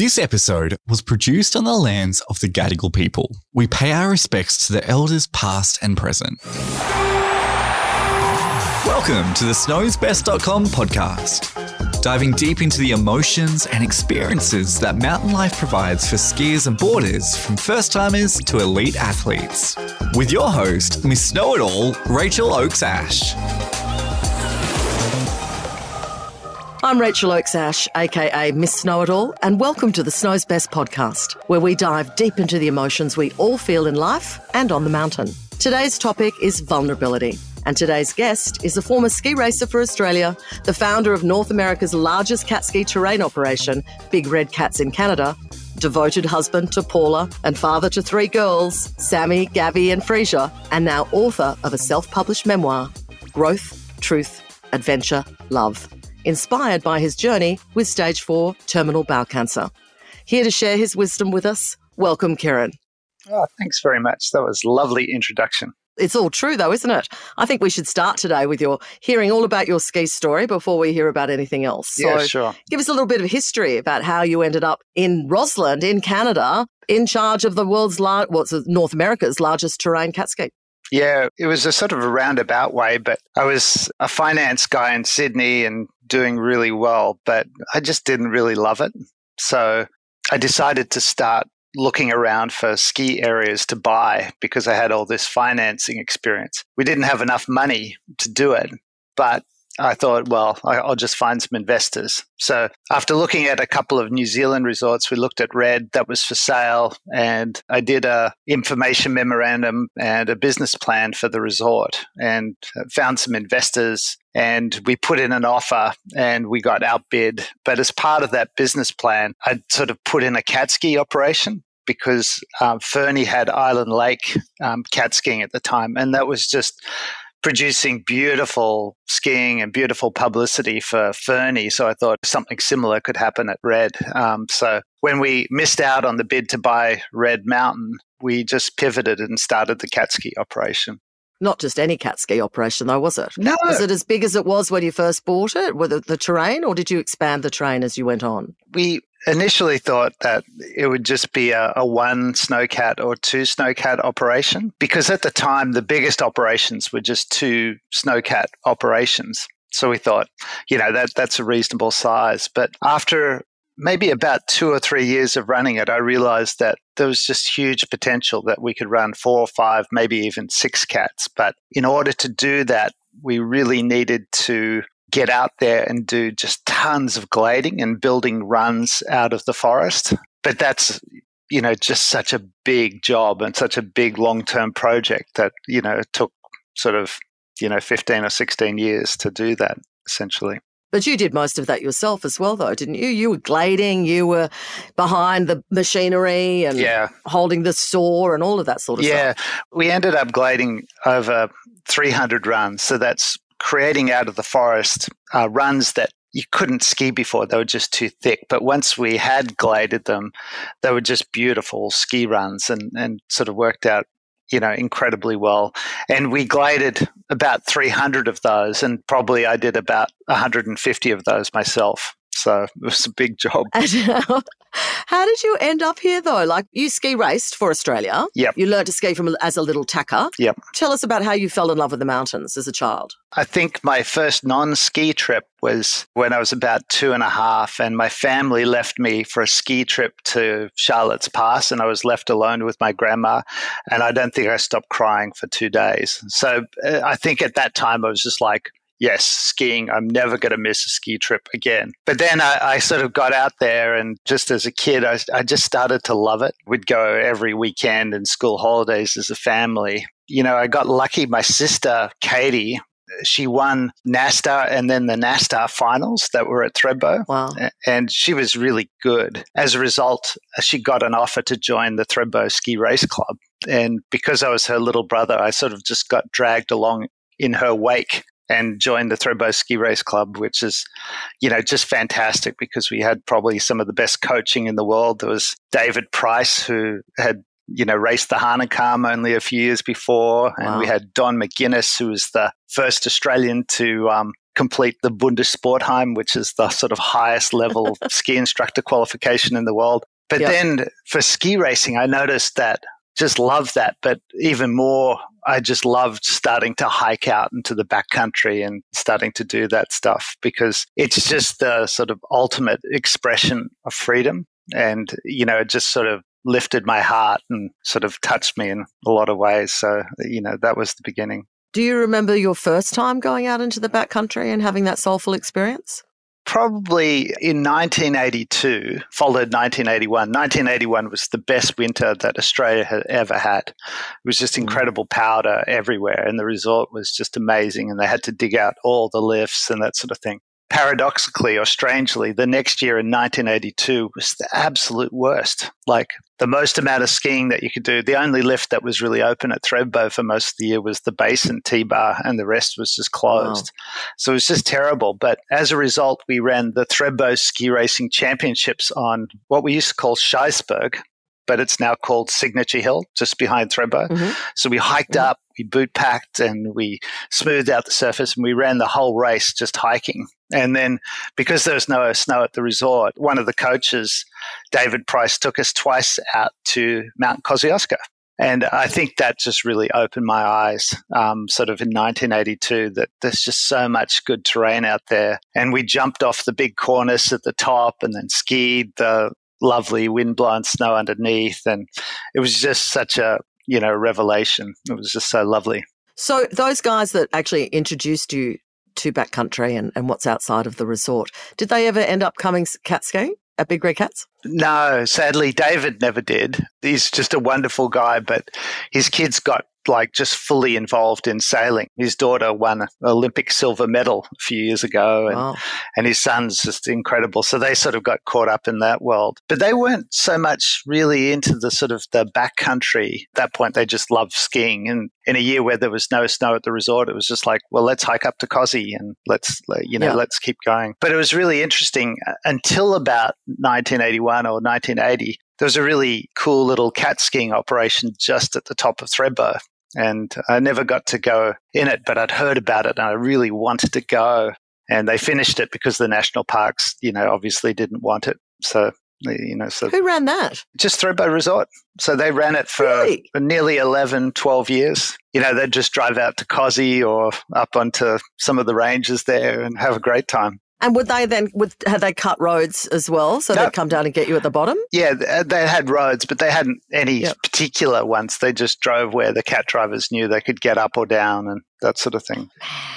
This episode was produced on the lands of the Gadigal people. We pay our respects to the elders past and present. Welcome to the snowsbest.com podcast. Diving deep into the emotions and experiences that mountain life provides for skiers and boarders from first timers to elite athletes. With your host, Miss Snow It All, Rachael Oakes Ash. I'm Rachael Oakes Ash, aka Miss Snow It All, and welcome to the Snow's Best podcast, where we dive deep into the emotions we all feel in life and on the mountain. Today's topic is vulnerability. And today's guest is a former ski racer for Australia, the founder of North America's largest cat ski terrain operation, Big Red Cats in Canada, devoted husband to Paula and father to three girls, Sammy, Gabby, and Frisia, and now author of a self published memoir, Growth, Truth, Adventure, Love inspired by his journey with stage four terminal bowel cancer. Here to share his wisdom with us, welcome, Kieren. Oh, thanks very much. That was lovely introduction. It's all true, though, isn't it? I think we should start today with your hearing all about your ski story before we hear about anything else. So yeah, sure. Give us a little bit of history about how you ended up in Rossland, in Canada, in charge of the world's large, what's North America's largest terrain cat ski. Yeah, it was a sort of a roundabout way, but I was a finance guy in Sydney and doing really well, but I just didn't really love it. So I decided to start looking around for ski areas to buy because I had all this financing experience. We didn't have enough money to do it, but I thought, well, I'll just find some investors. So after looking at a couple of New Zealand resorts, we looked at Red that was for sale, and I did a information memorandum and a business plan for the resort, and found some investors. And we put in an offer and we got outbid. But as part of that business plan, I'd sort of put in a cat ski operation because um, Fernie had Island Lake um, cat skiing at the time. And that was just producing beautiful skiing and beautiful publicity for Fernie. So I thought something similar could happen at Red. Um, so when we missed out on the bid to buy Red Mountain, we just pivoted and started the cat ski operation. Not just any cat ski operation, though, was it? No. Was it as big as it was when you first bought it, with the, the terrain, or did you expand the terrain as you went on? We initially thought that it would just be a, a, one snowcat or two snowcat operation because at the time the biggest operations were just two snowcat operations so we thought you know that that's a reasonable size but after maybe about two or three years of running it i realized that there was just huge potential that we could run four or five maybe even six cats but in order to do that we really needed to get out there and do just tons of glading and building runs out of the forest. But that's, you know, just such a big job and such a big long term project that, you know, it took sort of, you know, 15 or 16 years to do that essentially. But you did most of that yourself as well, though, didn't you? You were glading, you were behind the machinery and yeah. holding the saw and all of that sort of yeah. stuff. Yeah, we ended up glading over 300 runs. So that's creating out of the forest uh, runs that you couldn't ski before. They were just too thick. But once we had gladed them, they were just beautiful ski runs and, and sort of worked out, you know, incredibly well. And we gladed about 300 of those, and probably I did about 150 of those myself. So it was a big job. How did you end up here though? Like you ski raced for Australia. Yep. You learned to ski from as a little tacker. Yep. Tell us about how you fell in love with the mountains as a child. I think my first non ski trip was when I was about two and a half, and my family left me for a ski trip to Charlotte's Pass, and I was left alone with my grandma. And I don't think I stopped crying for two days. So uh, I think at that time I was just like, yes, skiing, I'm never going to miss a ski trip again. But then I, I, sort of got out there, and just as a kid, I, I just started to love it. We'd go every weekend and school holidays as a family. You know, I got lucky. My sister, Katie, she won NASTA and then the NASTA finals that were at Thredbo. Wow. And she was really good. As a result, she got an offer to join the Thredbo Ski Race Club. And because I was her little brother, I sort of just got dragged along in her wake and joined the Thredbo Ski Race Club, which is, you know, just fantastic because we had probably some of the best coaching in the world. There was David Price, who had, you know, raced the Hahnenkamm only a few years before. And wow. we had Don McGuinness, who was the first Australian to um, complete the Bundessportheim, which is the sort of highest level ski instructor qualification in the world. But yep. then for ski racing, I noticed that just loved that. But even more, I just loved starting to hike out into the backcountry and starting to do that stuff because it's just the sort of ultimate expression of freedom. And, you know, it just sort of lifted my heart and sort of touched me in a lot of ways. So, you know, that was the beginning. Do you remember your first time going out into the backcountry and having that soulful experience? Probably in 1982, followed 1981. 1981 was the best winter that Australia had ever had. It was just mm. incredible powder everywhere, and the resort was just amazing. And they had to dig out all the lifts and that sort of thing paradoxically or strangely, the next year in 1982 was the absolute worst. Like the most amount of skiing that you could do. The only lift that was really open at Thredbo for most of the year was the Basin T bar, and the rest was just closed. Wow. So it was just terrible. But as a result, we ran the Thredbo Ski Racing Championships on what we used to call Scheisberg, but it's now called Signature Hill, just behind Thredbo. Mm-hmm. So we hiked mm-hmm. up, we boot packed, and we smoothed out the surface, and we ran the whole race just hiking. And then because there was no snow at the resort, one of the coaches, David Price, took us twice out to Mount Kosciuszko. And I think that just really opened my eyes, um, sort of in 1982, that there's just so much good terrain out there. And we jumped off the big cornice at the top and then skied the lovely wind blown snow underneath. And it was just such a, you know, revelation. It was just so lovely. So those guys that actually introduced you to backcountry and, and what's outside of the resort, did they ever end up coming cat skiing at Big Red Cats? No, sadly, David never did. He's just a wonderful guy, but his kids got like just fully involved in sailing. His daughter won an Olympic silver medal a few years ago, and, wow. and his son's just incredible. So they sort of got caught up in that world. But they weren't so much really into the sort of the backcountry. At that point, they just loved skiing. And in a year where there was no snow at the resort, it was just like, well, let's hike up to Cosy and let's, you know, yeah. let's keep going. But it was really interesting uh, until about 1981 or 1980 there was a really cool little cat skiing operation just at the top of Thredbo. And I never got to go in it, but I'd heard about it and I really wanted to go. And they finished it because the national parks, you know, obviously didn't want it. So, you know, so. Who ran that? Just Thredbo Resort. So they ran it for really? nearly 11, 12 years. You know, they'd just drive out to Cosy or up onto some of the ranges there and have a great time. And would they then would had they cut roads as well, so no. they'd come down and get you at the bottom? Yeah, they had roads, but they hadn't any yep. particular ones. They just drove where the cat drivers knew they could get up or down and that sort of thing.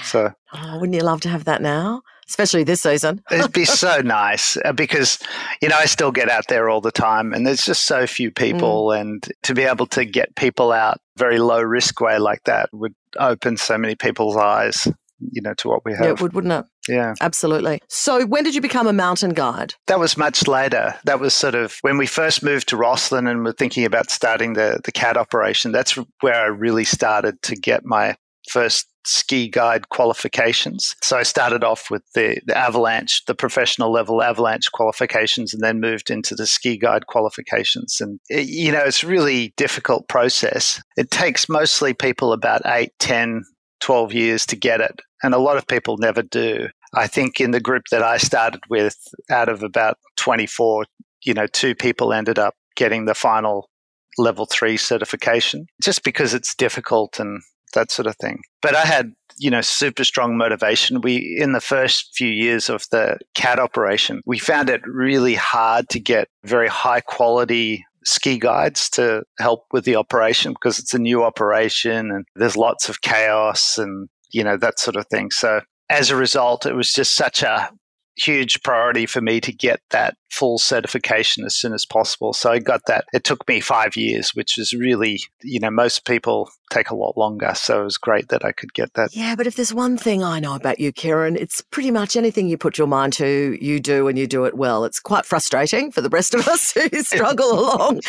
So, oh, wouldn't you love to have that now? Especially this season. It'd be so nice uh, because, you know, I still get out there all the time and there's just so few people. Mm. And to be able to get people out very low risk way like that would open so many people's eyes you know, to what we have. Yeah, it would, wouldn't it? Yeah. Absolutely. So when did you become a mountain guide? That was much later. That was sort of when we first moved to Rossland and were thinking about starting the, the CAT operation. That's where I really started to get my first ski guide qualifications. So I started off with the, the avalanche, the professional level avalanche qualifications, and then moved into the ski guide qualifications. And, it, you know, it's really difficult process. It takes mostly people about eight, ten 12 years to get it. And a lot of people never do. I think in the group that I started with, out of about 24, you know, two people ended up getting the final level three certification just because it's difficult and that sort of thing. But I had, you know, super strong motivation. We, in the first few years of the cat operation, we found it really hard to get very high quality ski guides to help with the operation because it's a new operation and there's lots of chaos and, you know, that sort of thing. So as a result, it was just such a huge priority for me to get that full certification as soon as possible. So I got that. It took me five years, which is really, you know, most people take a lot longer. So it was great that I could get that. Yeah, but if there's one thing I know about you, Kieren, it's pretty much anything you put your mind to, you do and you do it well. It's quite frustrating for the rest of us who struggle along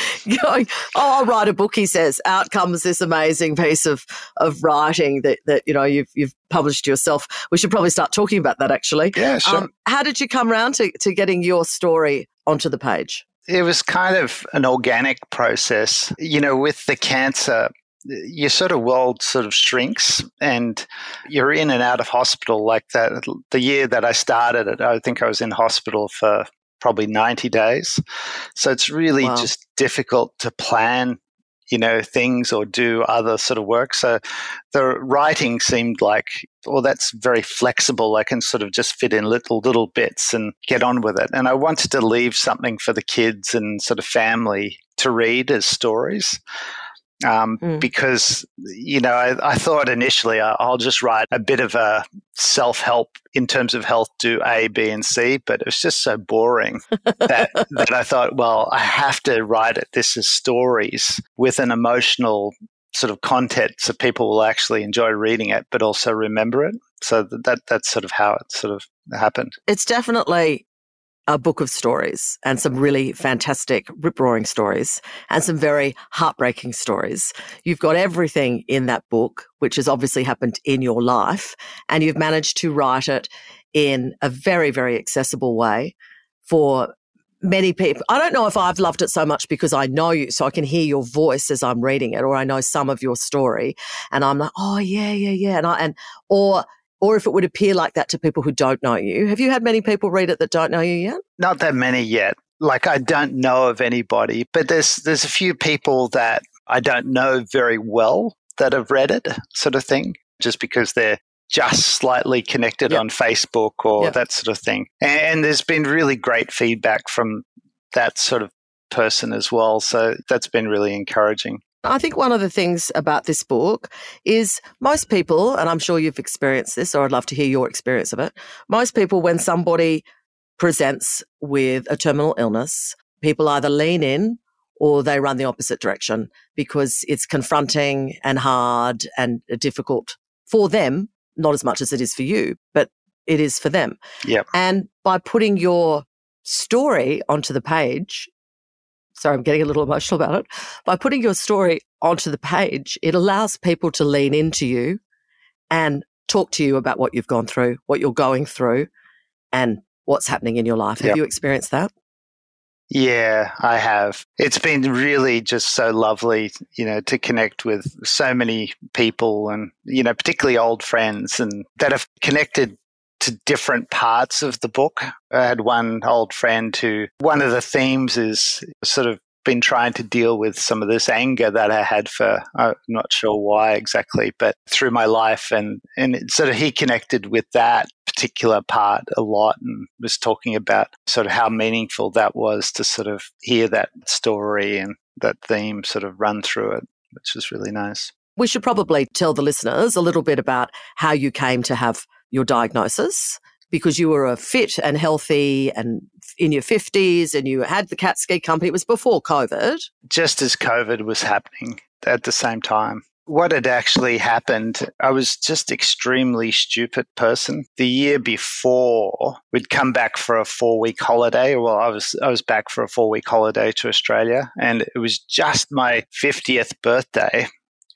going, oh, I'll write a book, he says. Out comes this amazing piece of, of writing that, that, you know, you've, you've published yourself. We should probably start talking about that actually. Yeah, sure. Um, how did you come around to, to getting your story onto the page? It was kind of an organic process. You know, with the cancer, your sort of world sort of shrinks and you're in and out of hospital like that. The year that I started it, I think I was in hospital for probably 90 days. So it's really wow. just difficult to plan you know, things or do other sort of work. So the writing seemed like, well, that's very flexible. I can sort of just fit in little, little bits and get on with it. And I wanted to leave something for the kids and sort of family to read as stories um, mm. because you know I, I, thought initially uh, I'll just write a bit of a self help in terms of health, do A, B, and C, but it was just so boring that, that I thought, well, I have to write it. This is stories with an emotional sort of content so people will actually enjoy reading it, but also remember it. So that that's sort of how it sort of happened. It's definitely a book of stories and some really fantastic, rip roaring stories and some very heartbreaking stories. You've got everything in that book, which has obviously happened in your life, and you've managed to write it in a very, very accessible way for many people. I don't know if I've loved it so much because I know you, so I can hear your voice as I'm reading it, or I know some of your story, and I'm like, oh yeah, yeah, yeah, and I and or or if it would appear like that to people who don't know you. Have you had many people read it that don't know you yet? Not that many yet. Like I don't know of anybody, but there's there's a few people that I don't know very well that have read it, sort of thing, just because they're just slightly connected yep. on Facebook or yep. that sort of thing. And there's been really great feedback from that sort of person as well. So that's been really encouraging. I think one of the things about this book is most people, and I'm sure you've experienced this, or I'd love to hear your experience of it. Most people, when somebody presents with a terminal illness, people either lean in or they run the opposite direction because it's confronting and hard and difficult for them, not as much as it is for you, but it is for them. Yep. And by putting your story onto the page, sorry, I'm getting a little emotional about it. By putting your story onto the page, it allows people to lean into you and talk to you about what you've gone through, what you're going through, and what's happening in your life. Have yep. you experienced that? Yeah, I have. It's been really just so lovely, you know, to connect with so many people and, you know, particularly old friends and that have connected to different parts of the book. I had one old friend who, one of the themes is sort of been trying to deal with some of this anger that I had for I'm not sure why exactly, but through my life and and sort of he connected with that particular part a lot and was talking about sort of how meaningful that was to sort of hear that story and that theme sort of run through it, which was really nice. We should probably tell the listeners a little bit about how you came to have your diagnosis because you were a fit and healthy and in your 50s and you had the cat ski company. It was before COVID. Just as COVID was happening at the same time. What had actually happened, I was just extremely stupid person. The year before, we'd come back for a four week holiday. Well, I was I was back for a four week holiday to Australia, and it was just my 50th birthday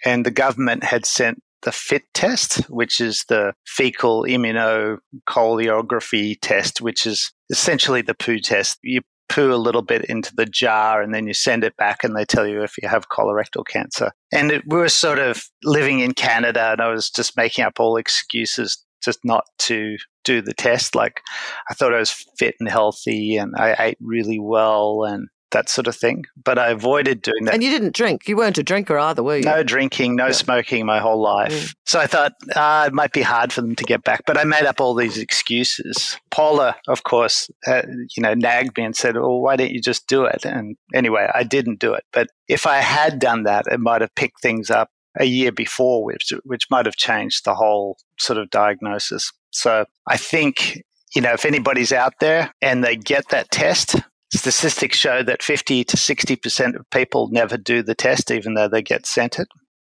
and the government had sent the FIT test, which is the fecal immunocholiography test, which is essentially the poo test. You poo a little bit into the jar and then you send it back and they tell you if you have colorectal cancer. And it, we were sort of living in Canada and I was just making up all excuses just not to do the test. Like I thought I was fit and healthy and I ate really well and that sort of thing. But I avoided doing that. And you didn't drink. You weren't a drinker either, were you? No drinking, no yeah. smoking my whole life. Mm. So I thought uh, it might be hard for them to get back. But I made up all these excuses. Paula, of course, uh, you know, nagged me and said, "Well, why don't you just do it?" And anyway, I didn't do it. But if I had done that, it might have picked things up a year before, which which might have changed the whole sort of diagnosis. So I think you know, if anybody's out there and they get that test, Statistics show that 50 to 60% of people never do the test, even though they get sent it.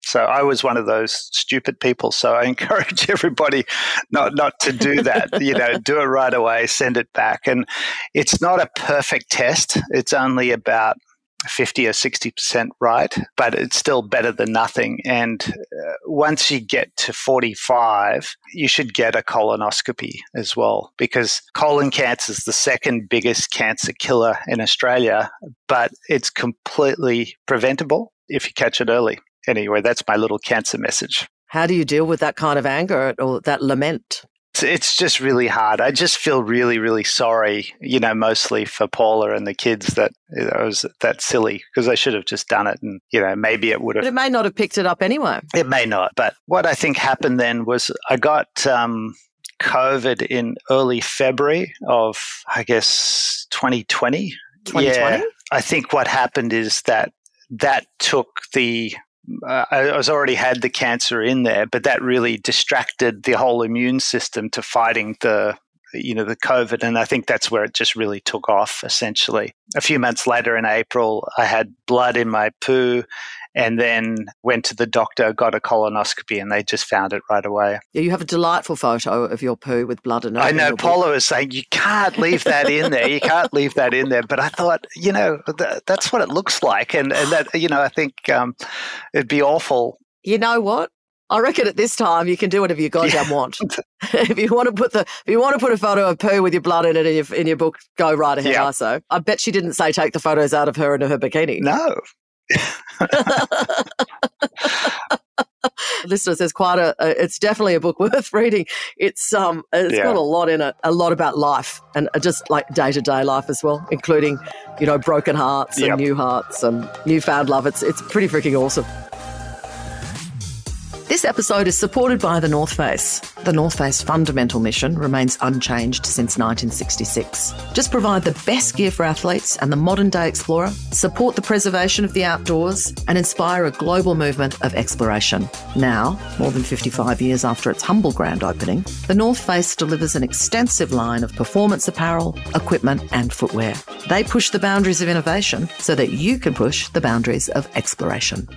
So I was one of those stupid people. So I encourage everybody not not to do that. you know, do it right away, send it back. And it's not a perfect test. It's only about 50 or 60% right, but it's still better than nothing. And uh, once you get to 45, you should get a colonoscopy as well, because colon cancer is the second biggest cancer killer in Australia, but it's completely preventable if you catch it early. anyway, that's my little cancer message. How do you deal with that kind of anger or that lament? It's just really hard. I just feel really, really sorry, you know, mostly for Paula and the kids that you know, I was that silly because I should have just done it and, you know, maybe it would have. But it may not have picked it up anyway. It may not. But what I think happened then was I got um, COVID in early February of, I guess, 2020. 2020? Yeah. I think what happened is that that took the uh, I was already had the cancer in there, but that really distracted the whole immune system to fighting the you know the COVID, and I think that's where it just really took off. Essentially, a few months later in April, I had blood in my poo, and then went to the doctor, got a colonoscopy, and they just found it right away. Yeah, you have a delightful photo of your poo with blood in it. I know Paula was saying you can't leave that in there. You can't leave that in there. But I thought, you know, th- that's what it looks like, and and that you know, I think um, it'd be awful. You know what? I reckon at this time you can do whatever you goddamn yeah. want. if you want to put the if you want to put a photo of poo with your blood in it in your, in your book, go right ahead. Yeah. So I bet she didn't say take the photos out of her in her bikini. No, Listeners, there's quite a, a, It's definitely a book worth reading. It's um, it's yeah. got a lot in it, a lot about life and uh, just like day to day life as well, including, you know, broken hearts and new hearts and newfound love. It's it's pretty freaking awesome. This episode is supported by The North Face. The North Face fundamental mission remains unchanged since 1966. Just provide the best gear for athletes and the modern day explorer, support the preservation of the outdoors, and inspire a global movement of exploration. Now, more than 55 years after its humble grand opening, The North Face delivers an extensive line of performance apparel, equipment, and footwear. They push the boundaries of innovation so that you can push the boundaries of exploration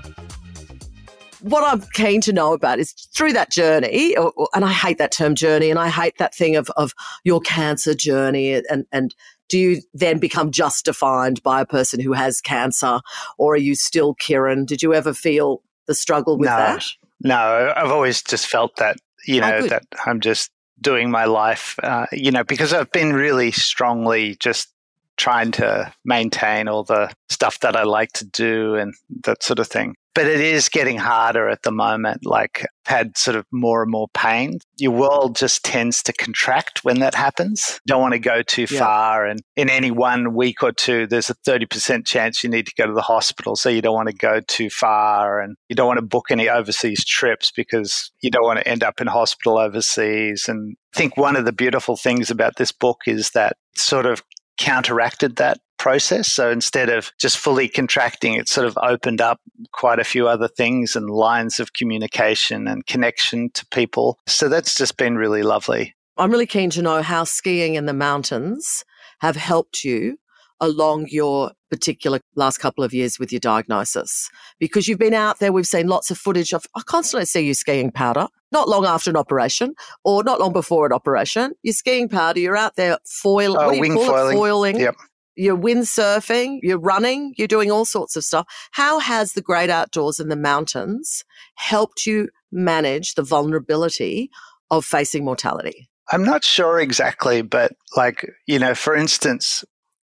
what I'm keen to know about is through that journey, or, or, and I hate that term journey, and I hate that thing of of your cancer journey, and and do you then become just defined by a person who has cancer, or are you still Kieren? Did you ever feel the struggle with no, that? No, I've always just felt that you oh, know oh, that I'm just doing my life, uh, you know, because I've been really strongly just trying to maintain all the stuff that I like to do and that sort of thing but it is getting harder at the moment. Like, I've had sort of more and more pain. Your world just tends to contract when that happens. Don't want to go too yeah. far. And in any one week or two, there's a 30% chance you need to go to the hospital. So you don't want to go too far and you don't want to book any overseas trips because you don't want to end up in hospital overseas. And I think one of the beautiful things about this book is that sort of counteracted that process. So instead of just fully contracting, it sort of opened up quite a few other things and lines of communication and connection to people. So that's just been really lovely. I'm really keen to know how skiing in the mountains have helped you along your particular last couple of years with your diagnosis because you've been out there we've seen lots of footage of i constantly see you skiing powder not long after an operation or not long before an operation you're skiing powder you're out there foil oh, wing foiling. foiling yep you're windsurfing, you're running, you're doing all sorts of stuff. How has the great outdoors and the mountains helped you manage the vulnerability of facing mortality? I'm not sure exactly, but like, you know, for instance,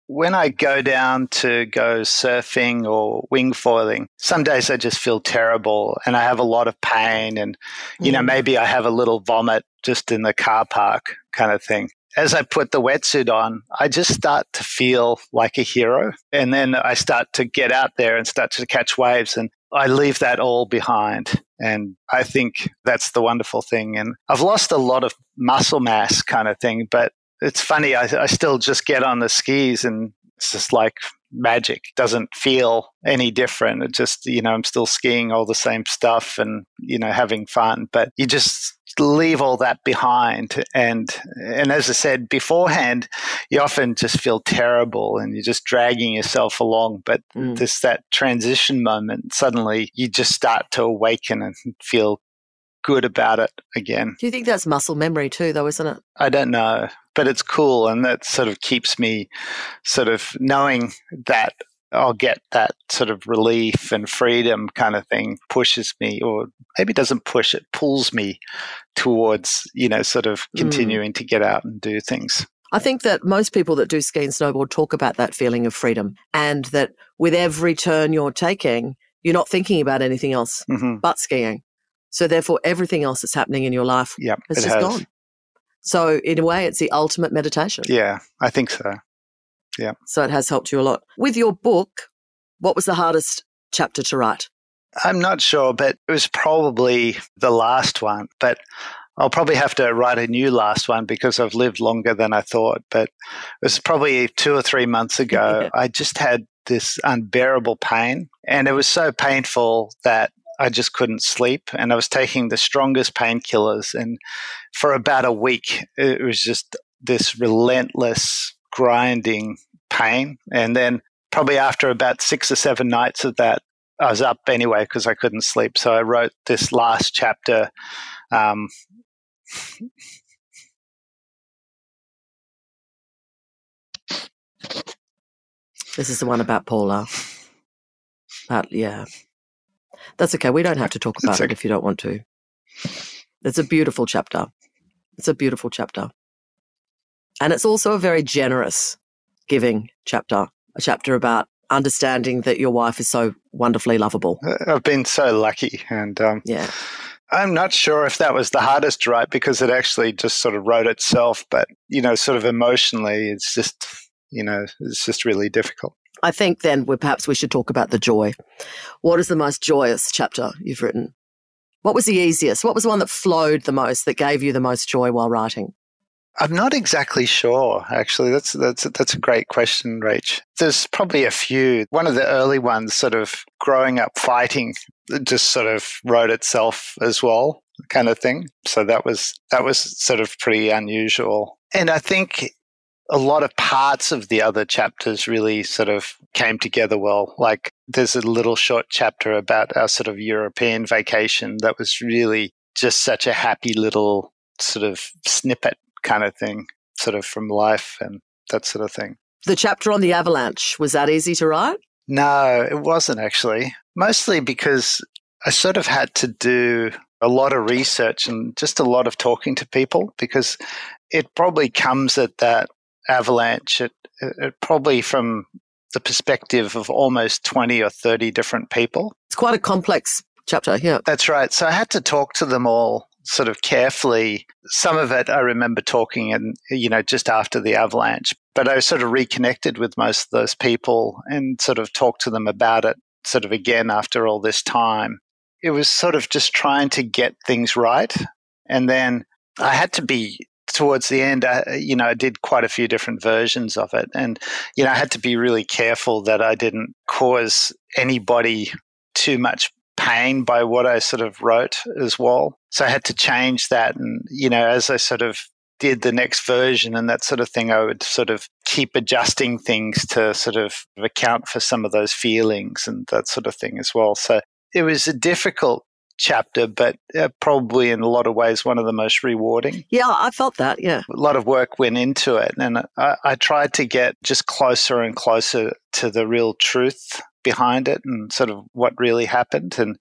when I go down to go surfing or wing foiling, some days I just feel terrible and I have a lot of pain and, you mm. know, maybe I have a little vomit just in the car park kind of thing as I put the wetsuit on, I just start to feel like a hero. And then I start to get out there and start to catch waves and I leave that all behind. And I think that's the wonderful thing. And I've lost a lot of muscle mass kind of thing, but it's funny. I, I still just get on the skis and it's just like magic. It doesn't feel any different. It just, you know, I'm still skiing all the same stuff and, you know, having fun, but you just leave all that behind. And and as I said beforehand, you often just feel terrible and you're just dragging yourself along. But mm. this that transition moment, suddenly you just start to awaken and feel good about it again. Do you think that's muscle memory too, though, isn't it? I don't know, but it's cool, and that sort of keeps me sort of knowing that I'll get that sort of relief and freedom kind of thing pushes me, or maybe doesn't push it, pulls me towards, you know, sort of mm. continuing mm. to get out and do things. I think that most people that do ski and snowboard talk about that feeling of freedom and that with every turn you're taking, you're not thinking about anything else hmm but skiing. So therefore, everything else that's happening in your life Yep, has just has. gone. So in a way, it's the ultimate meditation. Yeah, I think so. Yeah. So it has helped you a lot. With your book, what was the hardest chapter to write? I'm not sure, but it was probably the last one. But I'll probably have to write a new last one because I've lived longer than I thought. But it was probably two or three months ago. Yeah. I just had this unbearable pain, and it was so painful that I just couldn't sleep. And I was taking the strongest painkillers. And for about a week, it was just this relentless grinding pain. And then probably after about six or seven nights of that, I was up anyway because I couldn't sleep. So I wrote this last chapter. Um, This is the one about Paula. But yeah, that's okay. We don't have to talk about It's it okay. if you don't want to. It's a beautiful chapter. It's a beautiful chapter. And it's also a very generous, giving chapter, a chapter about understanding that your wife is so wonderfully lovable. I've been so lucky, and um, Yeah. I'm not sure if that was the hardest to write because it actually just sort of wrote itself. But you know, sort of emotionally, it's just you know, it's just really difficult. I think then we perhaps we should talk about the joy. What is the most joyous chapter you've written? What was the easiest? What was the one that flowed the most, that gave you the most joy while writing? I'm not exactly sure, actually. That's that's that's a great question, Rach. There's probably a few. One of the early ones, sort of growing up fighting, just sort of wrote itself as well, kind of thing. So that was that was sort of pretty unusual. And I think a lot of parts of the other chapters really sort of came together well. Like there's a little short chapter about our sort of European vacation that was really just such a happy little sort of snippet kind of thing, sort of from life and that sort of thing. The chapter on the avalanche, was that easy to write? No, it wasn't actually. Mostly because I sort of had to do a lot of research and just a lot of talking to people because it probably comes at that avalanche, it, it probably from the perspective of almost 20 or 30 different people. It's quite a complex chapter, yeah. That's right. So I had to talk to them all sort of carefully. Some of it I remember talking and you know just after the avalanche, but I sort of reconnected with most of those people and sort of talked to them about it sort of again after all this time. It was sort of just trying to get things right and then I had to be towards the end I, you know I did quite a few different versions of it and you know I had to be really careful that I didn't cause anybody too much pain by what I sort of wrote as well. So I had to change that. And, you know, as I sort of did the next version and that sort of thing, I would sort of keep adjusting things to sort of account for some of those feelings and that sort of thing as well. So it was a difficult chapter, but uh, probably in a lot of ways one of the most rewarding. Yeah, I felt that, yeah. A lot of work went into it. And I, I tried to get just closer and closer to the real truth behind it and sort of what really happened and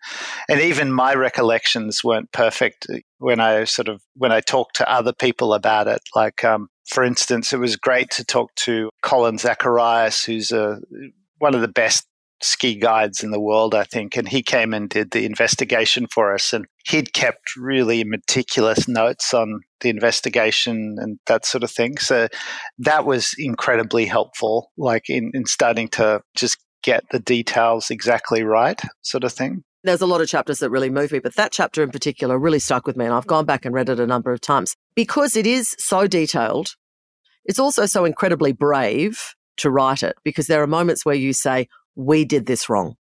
and even my recollections weren't perfect when I sort of when I talked to other people about it like um, for instance it was great to talk to Colin Zacharias who's a one of the best ski guides in the world I think and he came and did the investigation for us and he'd kept really meticulous notes on the investigation and that sort of thing so that was incredibly helpful like in, in starting to just get the details exactly right, sort of thing. There's a lot of chapters that really move me, but that chapter in particular really stuck with me. And I've gone back and read it a number of times because it is so detailed. It's also so incredibly brave to write it because there are moments where you say, We did this wrong.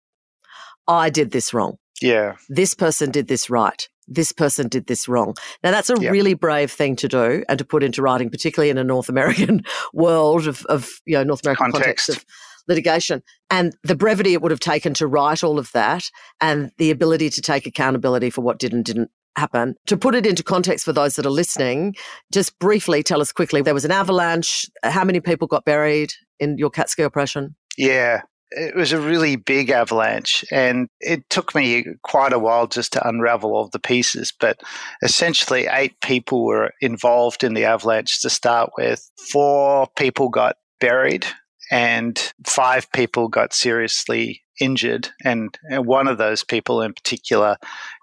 I did this wrong. Yeah. This person did this right. This person did this wrong. Now, that's a really brave thing to do and to put into writing, particularly in a North American world of, of you know, North American context, Context. of litigation. And the brevity it would have taken to write all of that and the ability to take accountability for what did and didn't happen. To put it into context for those that are listening, just briefly tell us quickly there was an avalanche. How many people got buried in your cat ski operation? Yeah. It was a really big avalanche, and it took me quite a while just to unravel all the pieces. But essentially, eight people were involved in the avalanche to start with. Four people got buried, and five people got seriously injured and, and one of those people in particular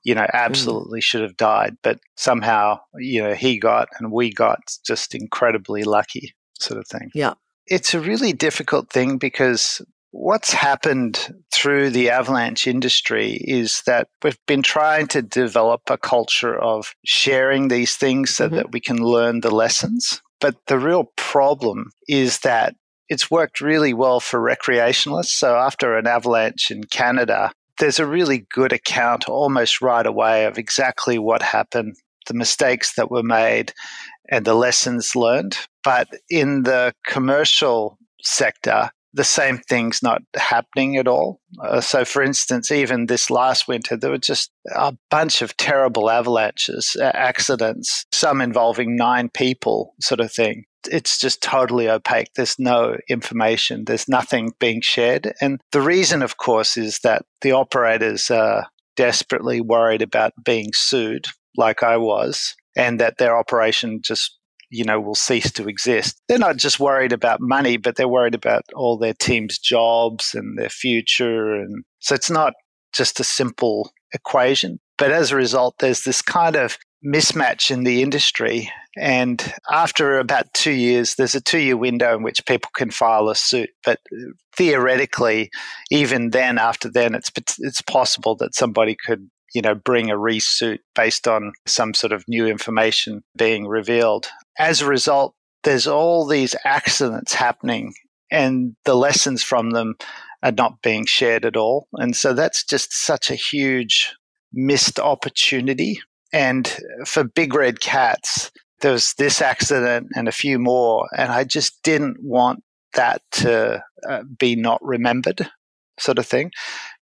you know absolutely mm. should have died but somehow you know he got and we got just incredibly lucky sort of thing yeah it's a really difficult thing because what's happened through the avalanche industry is that we've been trying to develop a culture of sharing these things so mm-hmm. that we can learn the lessons but the real problem is that it's worked really well for recreationalists. So after an avalanche in Canada, there's a really good account almost right away of exactly what happened, the mistakes that were made, and the lessons learned. But in the commercial sector, the same thing's not happening at all. Uh, so, for instance, even this last winter, there were just a bunch of terrible avalanches, uh, accidents, some involving nine people, sort of thing it's just totally opaque. There's no information, there's nothing being shared. And the reason, of course, is that the operators are desperately worried about being sued, like I was, and that their operation just you know will cease to exist. They're not just worried about money, but they're worried about all their team's jobs and their future and so it's not just a simple equation. But as a result, there's this kind of mismatch in the industry. And after about two years, there's a two year window in which people can file a suit. But theoretically, even then, after then, it's, it's possible that somebody could you know, bring a resuit based on some sort of new information being revealed. As a result, there's all these accidents happening and the lessons from them are not being shared at all. And so that's just such a huge missed opportunity and for big red cats, there was this accident and a few more, and I just didn't want that to uh, be not remembered, sort of thing.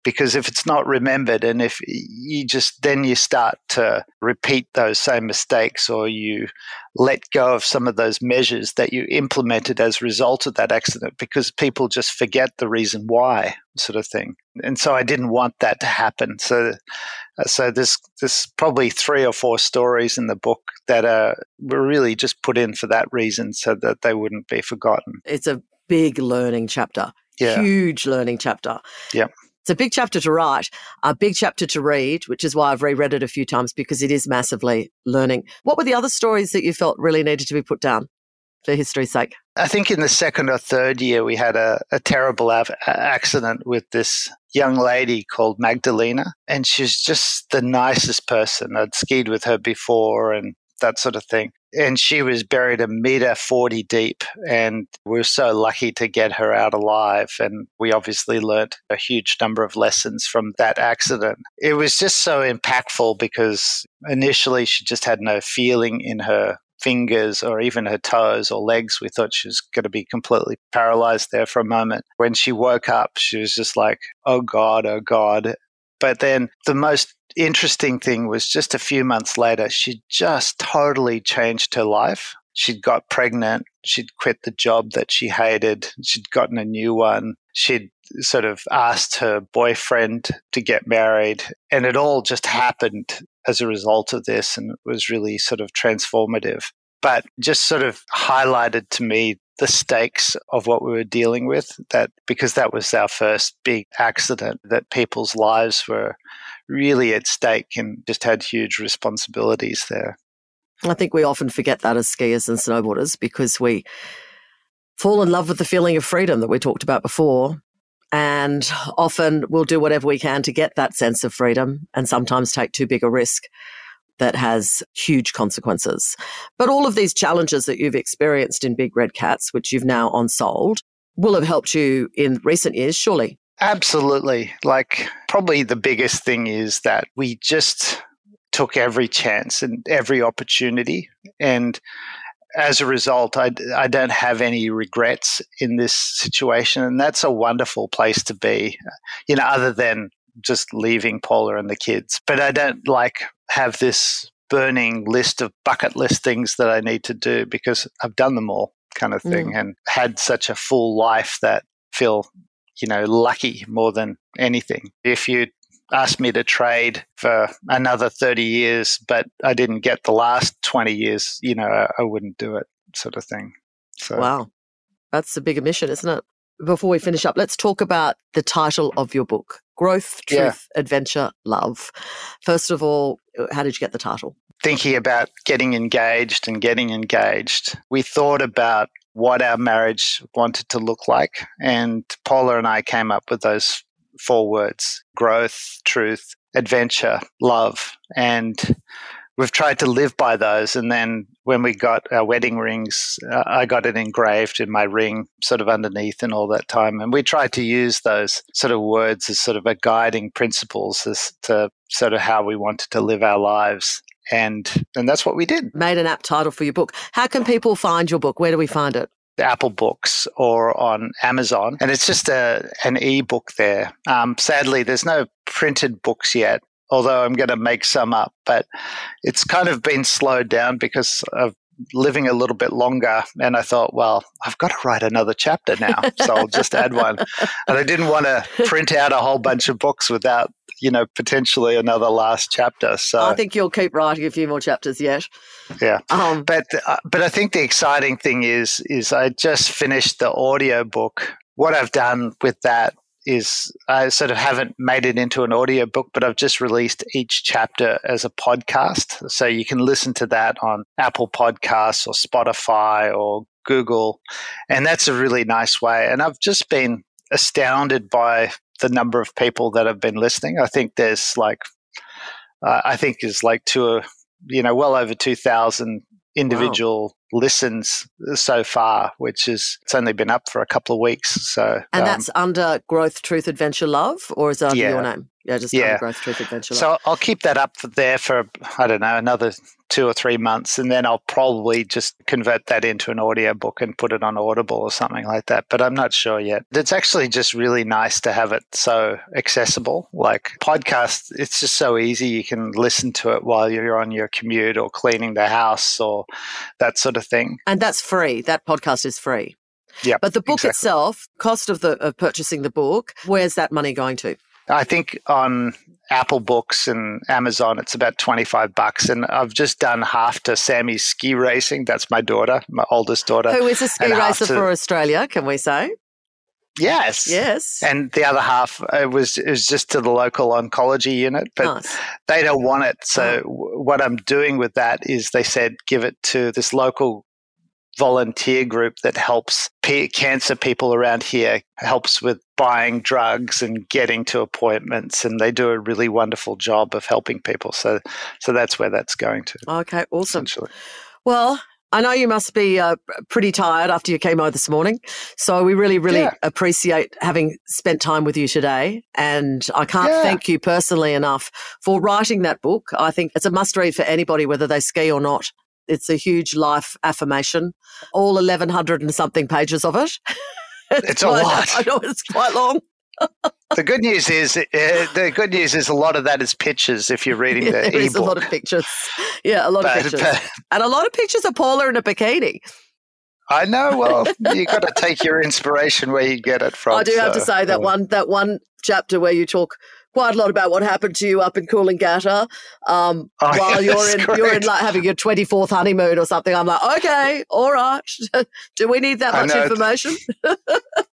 Because if it's not remembered and if you just then you start to repeat those same mistakes or you let go of some of those measures that you implemented as a result of that accident because people just forget the reason why sort of thing. And so i didn't want that to happen. So uh, so there's there's probably three or four stories in the book that are were really just put in for that reason so that they wouldn't be forgotten. It's a big learning chapter yeah. huge learning chapter yeah it's a big chapter to write, a big chapter to read, which is why I've reread it a few times because it is massively learning. What were the other stories that you felt really needed to be put down for history's sake? I think in the second or third year, we had a, a terrible av- accident with this young lady called Magdalena. And she's just the nicest person. I'd skied with her before and that sort of thing and she was buried a meter 40 deep and we are so lucky to get her out alive and we obviously learnt a huge number of lessons from that accident it was just so impactful because initially she just had no feeling in her fingers or even her toes or legs. We thought she was going to be completely paralyzed there for a moment. When she woke up, she was just like, oh God, oh God. But then the most interesting thing was just a few months later, she just totally changed her life. She'd got pregnant. She'd quit the job that she hated. She'd gotten a new one. She'd sort of asked her boyfriend to get married. And it all just happened as a result of this. And it was really sort of transformative. But just sort of highlighted to me the stakes of what we were dealing with that because that was our first big accident that people's lives were really at stake and just had huge responsibilities there. I think we often forget that as skiers and snowboarders because we fall in love with the feeling of freedom that we talked about before. And often we'll do whatever we can to get that sense of freedom and sometimes take too big a risk that has huge consequences. But all of these challenges that you've experienced in Big Red Cats, which you've now unsold, will have helped you in recent years, surely. Absolutely. Like, probably the biggest thing is that we just took every chance and every opportunity. And as a result, I, I don't have any regrets in this situation. And that's a wonderful place to be, you know, other than just leaving Paula and the kids. But I don't like have this burning list of bucket list things that I need to do because I've done them all kind of thing mm. and had such a full life that feel you know, lucky more than anything. If you asked me to trade for another 30 years, but I didn't get the last 20 years, you know, I, I wouldn't do it, sort of thing. So, wow. That's a big omission, isn't it? Before we finish up, let's talk about the title of your book Growth, Truth, yeah. Adventure, Love. First of all, uh, how did you get the title? Thinking about getting engaged and getting engaged, we thought about what our marriage wanted to look like. And Paula and I came up with those four words growth, truth, adventure, love. And we've tried to live by those. And then when we got our wedding rings, uh, I got it engraved in my ring, sort of underneath, and all that time. And we tried to use those sort of words as sort of a guiding principles as to sort of how we wanted to live our lives. And and that's what we did. Made an app title for your book. How can people find your book? Where do we find it? Apple Books or on Amazon, and it's just a an ebook there. Um, sadly, there's no printed books yet, although I'm going to make some up. But it's kind of been slowed down because of living a little bit longer. And I thought, well, I've got to write another chapter now. So I'll just add one. And I didn't want to print out a whole bunch of books without, you know, potentially another last chapter. So I think you'll keep writing a few more chapters yet. Yeah. Um, but, uh, but I think the exciting thing is, is I just finished the audio book. What I've done with that is I sort of haven't made it into an audio book, but I've just released each chapter as a podcast. So you can listen to that on Apple Podcasts or Spotify or Google. And that's a really nice way. And I've just been astounded by the number of people that have been listening. I think there's like, uh, I think is like two, you know, well over 2,000 individual wow listens so far, which is it's only been up for a couple of weeks. So and um, that's under Growth, Truth, Adventure, Love, or is that yeah. your name? Yeah, just yeah. Growth, Truth, Adventure, Love. So I'll keep that up there for I don't know another two or three months, and then I'll probably just convert that into an audio book and put it on Audible or something like that. But I'm not sure yet. It's actually just really nice to have it so accessible. Like podcast, it's just so easy. You can listen to it while you're on your commute or cleaning the house or that sort of thing. And that's free. That podcast is free. Yeah. But the book exactly. itself, cost of the of purchasing the book, where's that money going to? I think on Apple Books and Amazon, it's about 25 bucks. And I've just done half to Sammy's ski racing. That's my daughter, my oldest daughter. Who is a ski racer to, for Australia, can we say? Yes. Yes. And the other half it was is just to the local oncology unit, but nice. they don't want it. So oh. what I'm doing with that is they said give it to this local volunteer group that helps cancer people around here helps with buying drugs and getting to appointments and they do a really wonderful job of helping people so so that's where that's going to okay awesome well I know you must be uh, pretty tired after your chemo this morning. So we really, really yeah. appreciate having spent time with you today. And I can't yeah. thank you personally enough for writing that book. I think it's a must read for anybody, whether they ski or not. It's a huge life affirmation, all 1,100 and something pages of it. it's, it's quite, a lot. I know it's quite long. the good news is uh, the good news is a lot of that is pictures if you're reading the yeah, There's a lot of pictures. Yeah, a lot but, of pictures. But, and a lot of pictures of Paula in a bikini. I know. Well, you've got to take your inspiration where you get it from. I do so, have to say that one that one chapter where you talk quite a lot about what happened to you up in Coolangatta um, oh, while yeah, you're in great. you're in like having your 24th honeymoon or something. I'm like, okay, all right. Do we need that much information?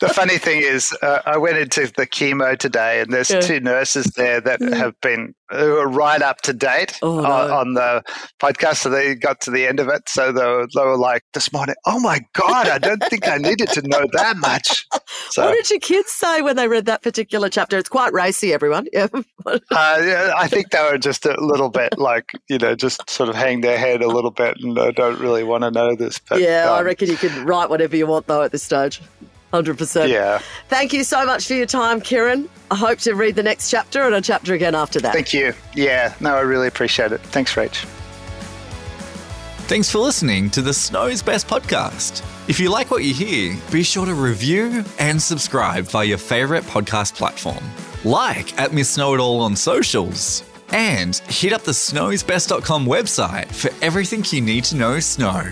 the funny thing is, uh, I went into the chemo today, and there's yeah. two nurses there that mm. have been who are right up to date oh, no. on, on, the podcast. So they got to the end of it. So they were, they were like this morning, "Oh my god, I don't think I needed to know that much." So, what did your kids say when they read that particular chapter? It's quite racy, everyone. Yeah. uh, yeah, I think they were just a little bit like you know, just sort of hang their head a little bit, and I don't really want to know this. But, yeah, um, I reckon you can write whatever you want though at this stage. 100%. Yeah. Thank you so much for your time, Kieren. I hope to read the next chapter and a chapter again after that. Thank you. Yeah, no, I really appreciate it. Thanks, Rach. Thanks for listening to the Snow's Best podcast. If you like what you hear, be sure to review and subscribe via your favourite podcast platform. Like at Miss Snow It All on socials. And hit up the snowsbest.com website for everything you need to know snow.